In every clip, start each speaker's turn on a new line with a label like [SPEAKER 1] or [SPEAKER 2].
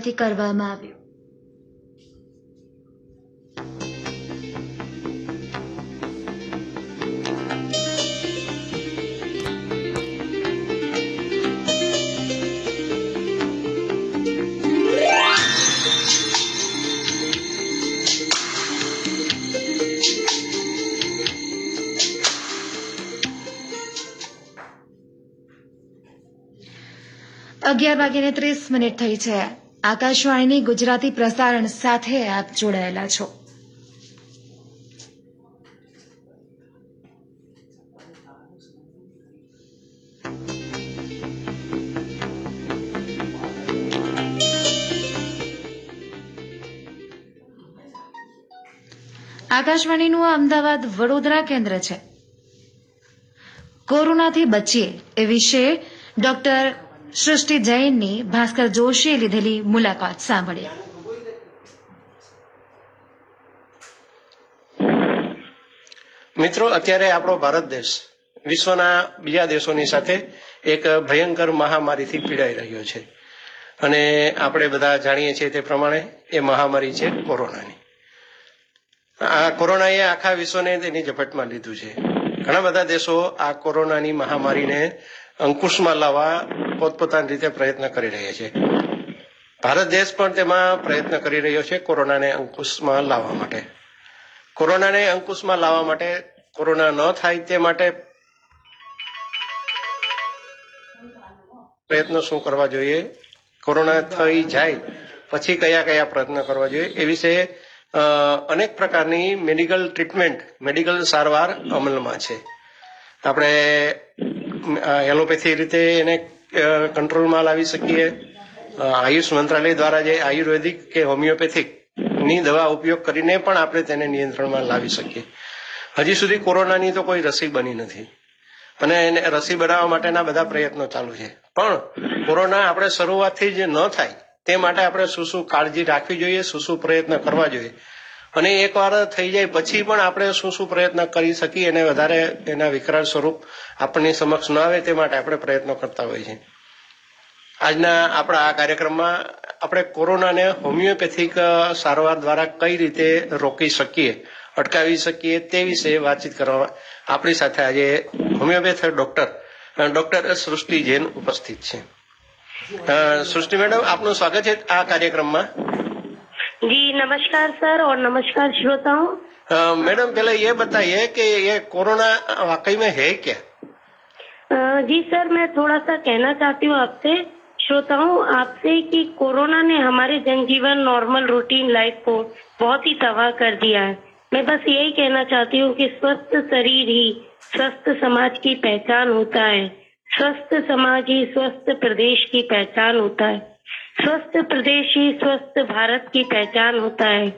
[SPEAKER 1] થી કરવામાં આવ્યું. અગિયાર વાગ્યાને ત્રીસ મિનિટ થઈ છે. આકાશવાણીની ગુજરાતી પ્રસારણ સાથે આપ જોડાયેલા છો. આકાશવાણીનું અમદાવાદ વડોદરા કેન્દ્ર છે. કોરોનાથી બચીએ એ વિશે ડોક્ટર સૃષ્ટિ જૈનની ભાસ્કર જોશીએ લીધેલી મુલાકાત સાંભળીએ
[SPEAKER 2] મિત્રો અત્યારે આપણો ભારત દેશ વિશ્વના બીજા દેશોની સાથે એક ભયંકર મહામારીથી પીડાઈ રહ્યો છે. અને આપણે બધા જાણીએ છીએ તે પ્રમાણે એ મહામારી છે કોરોનાની. આ કોરોનાએ આખા વિશ્વને તેની ઝપટમાં લીધું છે. ઘણા બધા દેશો આ કોરોનાની મહામારીને અંકુશમાં લાવવા પોતપોતાની રીતે પ્રયત્ન કરી રહ્યા છે. ભારત દેશ પણ તેમાં પ્રયત્ન કરી રહ્યો છે કોરોનાને અંકુશમાં લાવવા માટે. કોરોનાને અંકુશમાં લાવવા માટે કોરોના ન થાય તે માટે પ્રયત્નો શું કરવા જોઈએ? કોરોના થઈ જાય, પછી કયા કયા પ્રયત્ન કરવા જોઈએ? એ વિશે અનેક પ્રકારની મેડિકલ ટ્રીટમેન્ટ મેડિકલ સારવાર અમલમાં છે. આપણે એલોપેથી રીતે એને કંટ્રોલમાં લાવી શકીએ. આયુષ મંત્રાલય દ્વારા જે આયુર્વેદિક કે હોમિયોપેથિકની દવા ઉપયોગ કરીને પણ આપણે તેને નિયંત્રણમાં લાવી શકીએ. હજી સુધી કોરોનાની તો કોઈ રસી બની નથી. અને એને રસી બનાવવા માટેના બધા પ્રયત્નો ચાલુ છે. પણ કોરોના આપણે શરૂઆતથી જ ન થાય તે માટે આપણે શું શું કાળજી રાખવી જોઈએ, શું શું પ્રયત્ન કરવા જોઈએ. અને એકવાર થઈ જાય પછી પણ આપણે શું શું પ્રયત્ન કરી શકીએ અને વધારે એના વિકરાળ સ્વરૂપ આપણની સમક્ષ ન આવે તે માટે આપણે પ્રયત્નો કરતા હોઈએ છીએ. આજના આપણા આ કાર્યક્રમમાં આપણે કોરોનાને હોમિયોપેથિક સારવાર દ્વારા કઈ રીતે રોકી શકીએ, અટકાવી શકીએ તે વિશે વાતચીત કરવા આપણી સાથે આજે હોમિયોપેથ ડોક્ટર ડોક્ટર સૃષ્ટિ જૈન ઉપસ્થિત છે. સૃષ્ટિ મેડમ આપનું સ્વાગત છે આ કાર્યક્રમમાં
[SPEAKER 3] जी नमस्कार सर और नमस्कार श्रोताओं
[SPEAKER 2] अ, मैडम पहले ये बताइए कि ये कोरोना वाकई में है क्या
[SPEAKER 3] अ, जी सर मैं थोड़ा सा कहना चाहती हूँ आपसे श्रोताओं आपसे कि कोरोना ने हमारे जनजीवन नॉर्मल रूटीन लाइफ को बहुत ही तबाह कर दिया है मैं बस यही कहना चाहती हूँ कि स्वस्थ शरीर ही स्वस्थ समाज की पहचान होता है स्वस्थ समाज ही स्वस्थ प्रदेश की पहचान होता है। स्वस्थ प्रदेश ही स्वस्थ भारत की पहचान होता है।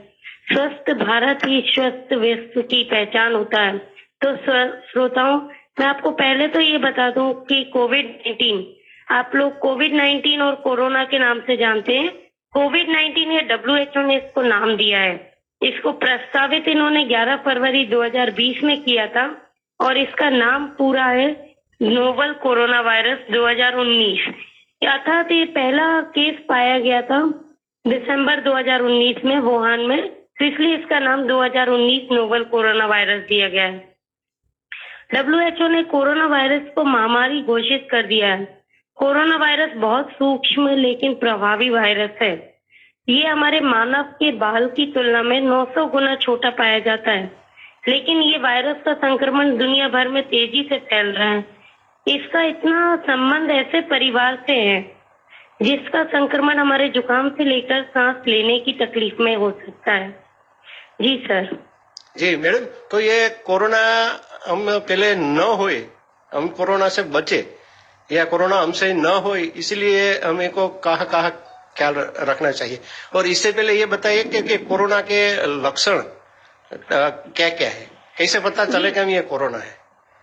[SPEAKER 3] स्वस्थ भारत ही स्वस्थ विश्व की पहचान होता है। तो श्रोताओं, मैं आपको पहले तो ये बता दूँ कि कोविड 19 आप लोग कोविड 19 और कोरोना के नाम से जानते हैं। कोविड 19 ये डब्ल्यू एच ओ ने इसको नाम दिया है। इसको प्रस्तावित इन्होंने 11 फरवरी 2020 में किया था और इसका नाम पूरा है नोवल कोरोना वायरस 2019 अर्थात ये पहला केस पाया गया था दिसंबर 2019 में वुहान में। इसलिए इसका नाम 2019 नोवल कोरोना वायरस दिया गया है। डब्ल्यूएचओ ने कोरोना वायरस को महामारी घोषित कर दिया है। कोरोना वायरस बहुत सूक्ष्म लेकिन प्रभावी वायरस है। ये हमारे मानव के बाल की तुलना में 900 गुना छोटा पाया जाता है। लेकिन ये वायरस का संक्रमण दुनिया भर में तेज़ी से फैल रहा है। इसका इतना संबंध ऐसे परिवार से है जिसका संक्रमण हमारे जुकाम से लेकर सांस लेने की तकलीफ़ में हो सकता है। जी सर।
[SPEAKER 2] जी मैडम तो ये कोरोना हम पहले न होए हम कोरोना से बचे या कोरोना हमसे न हो इसलिए हमें को कहा कहाँ ख्याल रखना चाहिए। और इससे पहले ये बताइए कि, कि कोरोना के लक्षण क्या क्या है? कैसे पता चलेगा ये कोरोना है?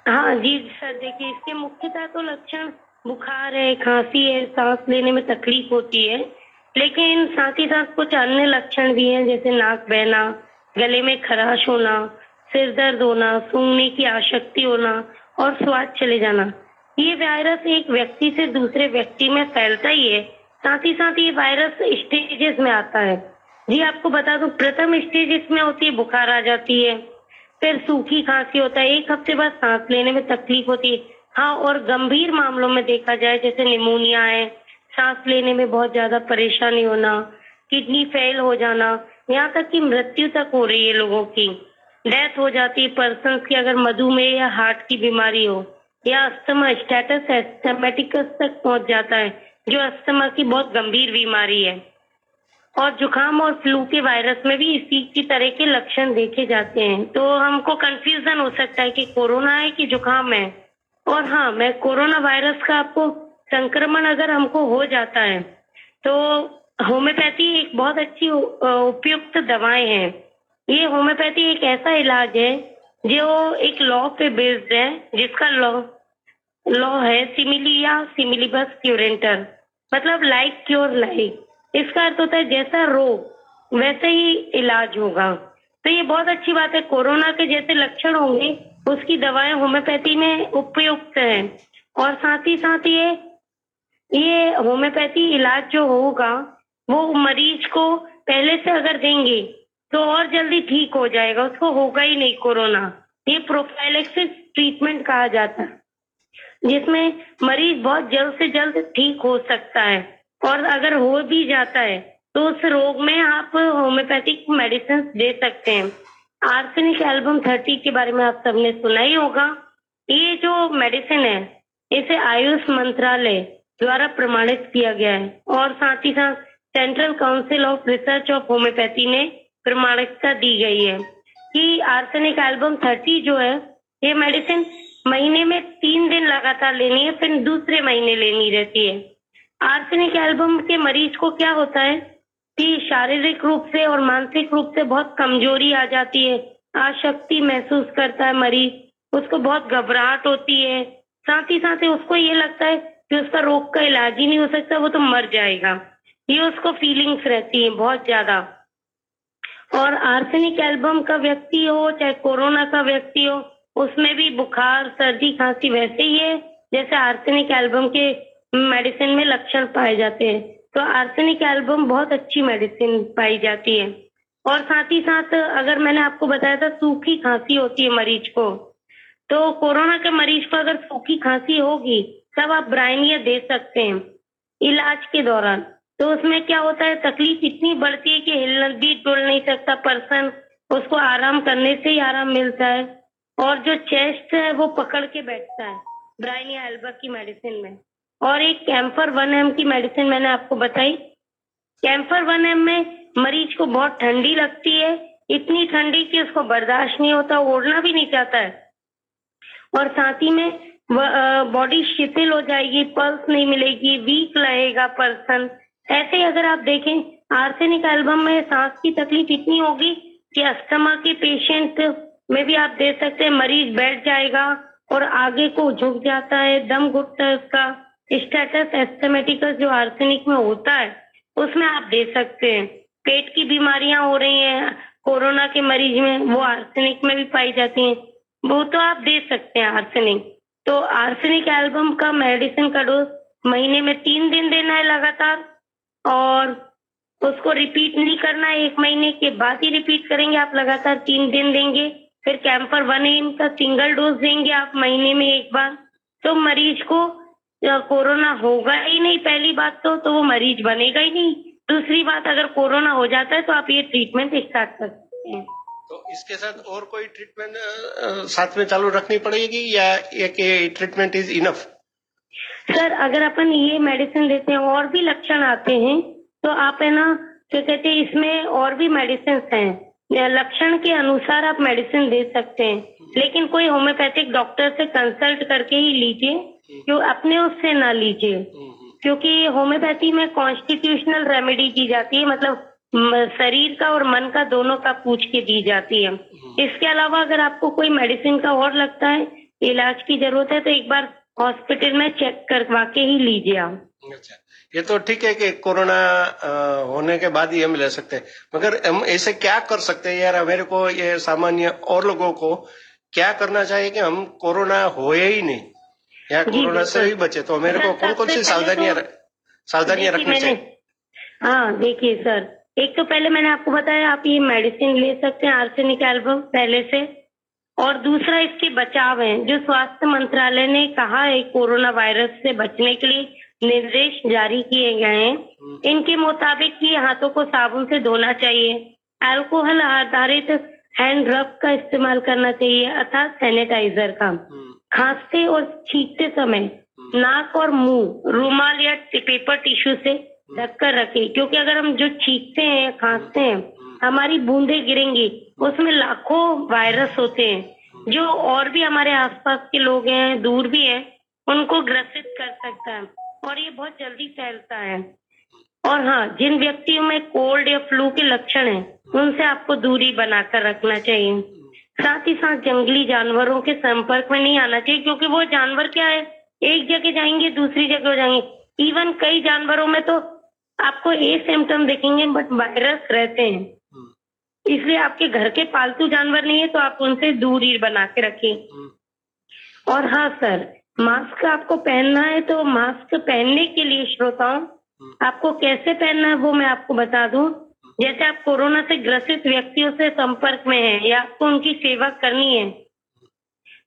[SPEAKER 3] हाँ जी, सर, देखिए, इसके मुख्यतः तो लक्षण बुखार है, खांसी है, सांस लेने में तकलीफ़ होती है, लेकिन साथ ही साथ कुछ अन्य लक्षण भी हैं, जैसे नाक बहना, गले में खराश होना, सिर दर्द होना, सूंघने की आशक्ति होना और स्वाद चले जाना। ये वायरस एक व्यक्ति से दूसरे व्यक्ति में फैलता ही है, साथ ही साथ ये वायरस स्टेजेस में आता है। जी, आपको बता दूँ, प्रथम स्टेज इसमें होती है, बुखार आ जाती है फिर सूखी खांसी होता है, एक हफ़्ते बाद सांस लेने में तकलीफ़ होती है। हाँ और गंभीर मामलों में देखा जाए, जैसे निमोनिया है, सांस लेने में बहुत ज़्यादा परेशानी होना, किडनी फेल हो जाना, यहाँ तक कि मृत्यु तक हो रही है लोगों की। डेथ हो जाती है पर्सन की अगर मधुमेह या हार्ट की बीमारी हो, या अस्थमा स्टेटस एस्थमेटिकस तक पहुँच जाता है, जो अस्थमा की बहुत गंभीर बीमारी है। और जुकाम और फ्लू के वायरस में भी इसी की तरह के लक्षण देखे जाते हैं। तो हमको कंफ्यूजन हो सकता है कि कोरोना है कि जुकाम है। और हाँ मैं कोरोना वायरस का आपको संक्रमण अगर हमको हो जाता है तो होम्योपैथी एक बहुत अच्छी उपयुक्त दवाएँ हैं। ये होम्योपैथी एक ऐसा इलाज है, जो एक लॉ पे बेस्ड है, जिसका लॉ लॉ है सिमिलिया सिमिलिबस क्यूरेंटर मतलब लाइक क्योर लाइक। इसका अर्थ होता है जैसा रोग, वैसे ही इलाज होगा। तो ये बहुत अच्छी बात है। कोरोना के जैसे लक्षण होंगे, उसकी दवाएँ होम्योपैथी में उपयुक्त है। और साथ ही साथ ये ये होम्योपैथी इलाज जो होगा, वो मरीज़ को पहले से अगर देंगे तो और जल्दी ठीक हो जाएगा। उसको होगा ही नहीं कोरोना। ये प्रोफाइलेक्सिस ट्रीटमेंट कहा जाता है, जिसमें मरीज़ बहुत जल्द से जल्द ठीक हो सकता है। और अगर हो भी जाता है तो उस रोग में आप होम्योपैथिक मेडिसिन दे सकते हैं। आर्सेनिक एल्बम थर्टी के बारे में आप सबने सुना ही होगा। ये जो मेडिसिन है, इसे आयुष मंत्रालय द्वारा प्रमाणित किया गया है। और साथ ही साथ central council of research of homoeopathy ने प्रमाणिकता दी गई है कि आर्सेनिक एल्बम थर्टी जो है, ये मेडिसिन महीने में तीन दिन लगातार लेनी है, फिर दूसरे महीने लेनी रहती है। आर्सेनिक एल्बम के मरीज़ को क्या होता है? कि शारीरिक रूप से और मानसिक रूप से बहुत कमज़ोरी आ जाती है, आशक्ति महसूस करता है मरीज़, उसको बहुत घबराहट होती है। साथ ही साथ उसको ये लगता है कि उसका रोग का इलाज ही नहीं हो सकता, वो तो मर जाएगा। ये उसको फीलिंग्स रहती है बहुत ज़्यादा। और आर्सेनिक एल्बम का व्यक्ति हो, चाहे कोरोना का व्यक्ति हो, उसमें भी बुखार, सर्दी खांसी वैसे ही है, जैसे आर्सेनिक एल्बम के मेडिसिन में लक्षण पाए जाते हैं। तो आर्सेनिक एल्बम बहुत अच्छी मेडिसिन पाई जाती है। और साथ ही साथ अगर मैंने आपको बताया था सूखी खांसी होती है मरीज़ को तो कोरोना के मरीज़ को अगर सूखी खांसी होगी, तब आप ब्राइनिया दे सकते हैं इलाज के दौरान। तो उसमें क्या होता है, तकलीफ़ इतनी बढ़ती है कि हिल भी डुल नहीं सकता पर्सन। उसको आराम करने से ही आराम मिलता है। और जो चेस्ट है, वो पकड़ के बैठता है ब्राइनिया एल्बा की मेडिसिन में। और एक कैम्फर वन एम की मेडिसिन मैंने आपको बताई। कैम्फर वन एम में मरीज़ को बहुत ठंडी लगती है, इतनी ठंडी कि उसको बर्दाश्त नहीं होता, ओढ़ना भी नहीं चाहता है। और साथ ही में बॉडी शिथिल हो जाएगी, पल्स नहीं मिलेगी, वीक रहेगा पर्सन। ऐसे अगर आप देखें, आर्सेनिक एल्बम में सांस की तकलीफ़ इतनी होगी कि अस्थमा के पेशेंट में भी आप दे सकते हैं, मरीज़ बैठ जाएगा और आगे को झुक जाता है, दम घुटता है उसका। स्टेटस एस्थमेटिकस जो आर्सेनिक में होता है, उसमें आप दे सकते हैं। पेट की बीमारियाँ हो रही हैं, कोरोना के मरीज़ में वो आर्सेनिक में भी पाई जाती हैं। वो तो आप दे सकते हैं आर्सेनिक। तो आर्सेनिक एल्बम का मेडिसिन का डोज महीने में तीन दिन देना है लगातार, और उसको रिपीट नहीं करना है, एक महीने के बाद ही रिपीट करेंगे। आप लगातार तीन दिन देंगे, फिर कैंपर वन एम का सिंगल डोज देंगे आप महीने में एक बार। तो मरीज़ को कोरोना होगा ही नहीं पहली बात तो तो वो मरीज़ बनेगा ही नहीं। दूसरी बात अगर कोरोना हो जाता है तो आप ये ट्रीटमेंट स्टार्ट कर सकते हैं।
[SPEAKER 2] तो इसके साथ और कोई ट्रीटमेंट साथ में चालू रखनी पड़ेगी या एक ट्रीटमेंट इज़ इनफ
[SPEAKER 3] सर अगर अपन ये मेडिसिन देते हैं और भी लक्षण आते हैं तो आप है ना क्या कहते हैं इसमें और भी मेडिसिन हैं। लक्षण के अनुसार आप मेडिसिन दे सकते हैं। लेकिन कोई होम्योपैथिक डॉक्टर से कंसल्ट करके ही लीजिए। जो अपने उससे ना लीजिए। क्योंकि होम्योपैथी में कॉन्स्टिट्यूशनल रेमेडी दी जाती है मतलब शरीर का और मन का दोनों का पूछ के दी जाती है। इसके अलावा अगर आपको कोई मेडिसिन का और लगता है इलाज की ज़रूरत है तो एक बार हॉस्पिटल में चेक करवा के ही लीजिए आप।
[SPEAKER 2] अच्छा ये तो ठीक है कि कोरोना होने के बाद ही हम ले सकते हैं। मगर हम ऐसे क्या कर सकते हैं यार? मेरे को ये सामान्य और लोगों को क्या करना चाहिए कि हम कोरोना होए ही नहीं? या कोरोना से ही बचे तो मेरे को कौन कौन सी सावधानियाँ सावधानियाँ रखनी चाहिए?
[SPEAKER 3] हाँ देखिए सर एक तो पहले मैंने आपको बताया आप ये मेडिसिन ले सकते हैं आर्सेनिक एल्बम पहले से। और दूसरा इसके बचाव है। जो स्वास्थ्य मंत्रालय ने कहा है कोरोना वायरस से बचने के लिए निर्देश जारी किए गए हैं। इनके मुताबिक ही हाथों को साबुन से धोना चाहिए। अल्कोहल आधारित हैंड रब का इस्तेमाल करना चाहिए अर्थात सैनिटाइजर का।
[SPEAKER 2] हम्म,
[SPEAKER 3] खांसते और छींकते समय नाक और मुँह रूमाल या पेपर टिश्यू से ढककर रखें। क्योंकि अगर हम जो छींकते हैं खांसते हैं हमारी बूंदे गिरेंगी उसमें लाखों वायरस होते हैं। जो और भी हमारे आसपास के लोग हैं दूर भी हैं उनको ग्रसित कर सकता है और ये बहुत जल्दी फैलता है। और हाँ जिन व्यक्तियों में कोल्ड या फ्लू के लक्षण हैं उनसे आपको दूरी बनाकर रखना चाहिए। साथ ही साथ जंगली जानवरों के संपर्क में नहीं आना चाहिए क्योंकि वो जानवर क्या है? एक जगह जाएँगे दूसरी जगह जाएँगे। इवन कई जानवरों में तो आपको ये सिम्टम दिखेंगे बट वायरस रहते हैं।
[SPEAKER 2] हम्म,
[SPEAKER 3] इसलिए आपके घर के पालतू जानवर नहीं है तो आप उनसे दूरी बना के रखिए।
[SPEAKER 2] हम्म,
[SPEAKER 3] और हाँ सर मास्क आपको पहनना है तो मास्क पहनने के लिए श्रोताओं आपको कैसे पहनना है वो मैं आपको बता दूँ। जैसे आप कोरोना से ग्रसित व्यक्तियों से संपर्क में हैं या आपको उनकी सेवा करनी है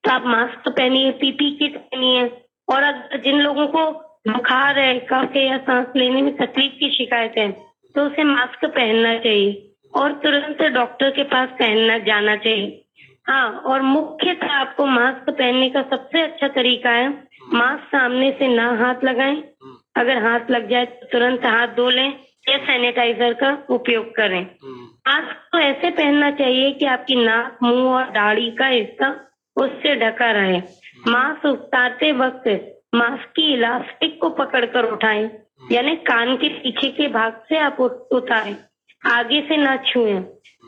[SPEAKER 3] तो आप मास्क पहनिए, पीपी किट पहनिए, और अगर जिन लोगों को बुखार है कफ है या सांस लेने में तकलीफ़ की शिकायत है तो उसे मास्क पहनना चाहिए और तुरंत डॉक्टर के पास पहनना, जाना चाहिए। हाँ और मुख्यतः आपको मास्क पहनने का सबसे अच्छा तरीका है, मास्क सामने से ना हाथ लगाएँ। अगर हाथ लग जाए तो तुरंत हाथ धो लें या सैनिटाइजर का उपयोग करें।
[SPEAKER 2] हम्म,
[SPEAKER 3] मास्क को ऐसे पहनना चाहिए कि आपकी नाक मुँह और दाढ़ी का हिस्सा उससे ढका रहे। मास्क उतारते वक्त मास्क की इलास्टिक को पकड़कर उठाएँ। यानी कान के पीछे के भाग से आप उतारें। आगे से ना छुए।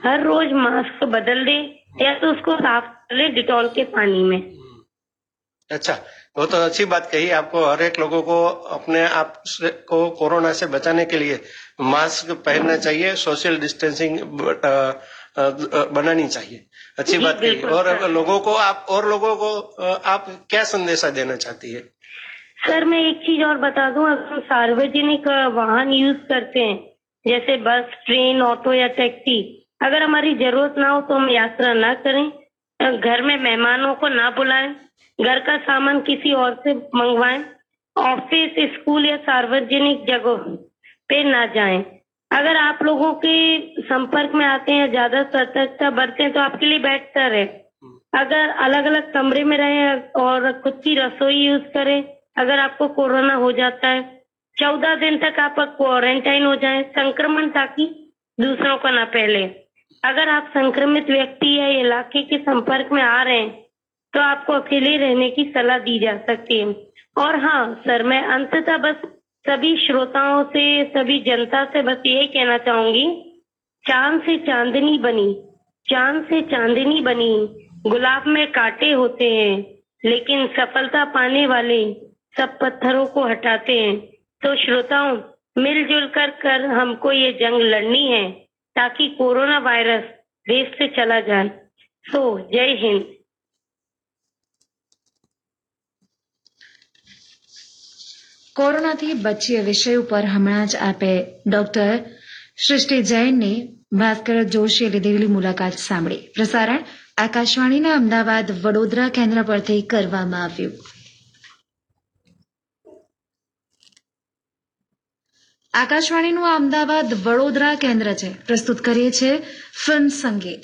[SPEAKER 3] हर रोज मास्क बदल दें या तो उसको साफ़ कर लें डिटॉल के पानी में।
[SPEAKER 2] अच्छा वो तो अच्छी बात कही आपको। हर एक लोगों को अपने आप को कोरोना से बचाने के लिए मास्क पहनना चाहिए सोशल डिस्टेंसिंग बनानी चाहिए। अच्छी बात कही। और लोगों को आप और लोगों को आप क्या संदेशा देना चाहती है?
[SPEAKER 3] सर मैं एक चीज़ और बता दूँ। अगर हम सार्वजनिक वाहन यूज़ करते हैं जैसे बस ट्रेन ऑटो या टैक्सी अगर हमारी ज़रूरत ना हो तो हम यात्रा ना करें। घर में मेहमानों को ना बुलाएँ, घर का सामान किसी और से मंगवाएँ, ऑफ़िस, स्कूल या सार्वजनिक जगह पे ना जाएँ। अगर आप लोगों के संपर्क में आते हैं, ज़्यादा सतर्कता बरतें तो आपके लिए बेहतर है। अगर अलग अलग कमरे में रहें और खुद की रसोई यूज़ करें, अगर आपको कोरोना हो जाता है, चौदह दिन तक आप क्वारंटाइन हो जाएँ, संक्रमण ताकि दूसरों को ना फैले। अगर आप संक्रमित व्यक्ति या इलाके के संपर्क में आ रहे हैं तो आपको अकेले रहने की सलाह दी जा सकती है। और हाँ सर, मैं अंततः बस सभी श्रोताओं से, सभी जनता से बस यही कहना चाहूँगी, चाँद से चांदनी बनी, चाँद से चांदनी बनी, गुलाब में कांटे होते हैं, लेकिन सफलता पाने वाले सब पत्थरों को हटाते हैं। तो श्रोताओं, मिलजुल कर कर हमको ये जंग लड़नी है। ताकि कोरोना वायरस देश से चला जाए सो जय हिंद
[SPEAKER 1] કોરોનાથી બચીએ વિષય ઉપર હમણાં જ આપે ડોક્ટર સૃષ્ટિ જૈનની ભાસ્કર જોશીએ લીધેલી મુલાકાત સાંભળી પ્રસારણ આકાશવાણીના અમદાવાદ વડોદરા કેન્દ્ર પરથી કરવામાં આવ્યું આકાશવાણીનું અમદાવાદ વડોદરા કેન્દ્ર છે. પ્રસ્તુત કરીએ છીએ ફિલ્મ સંગીત.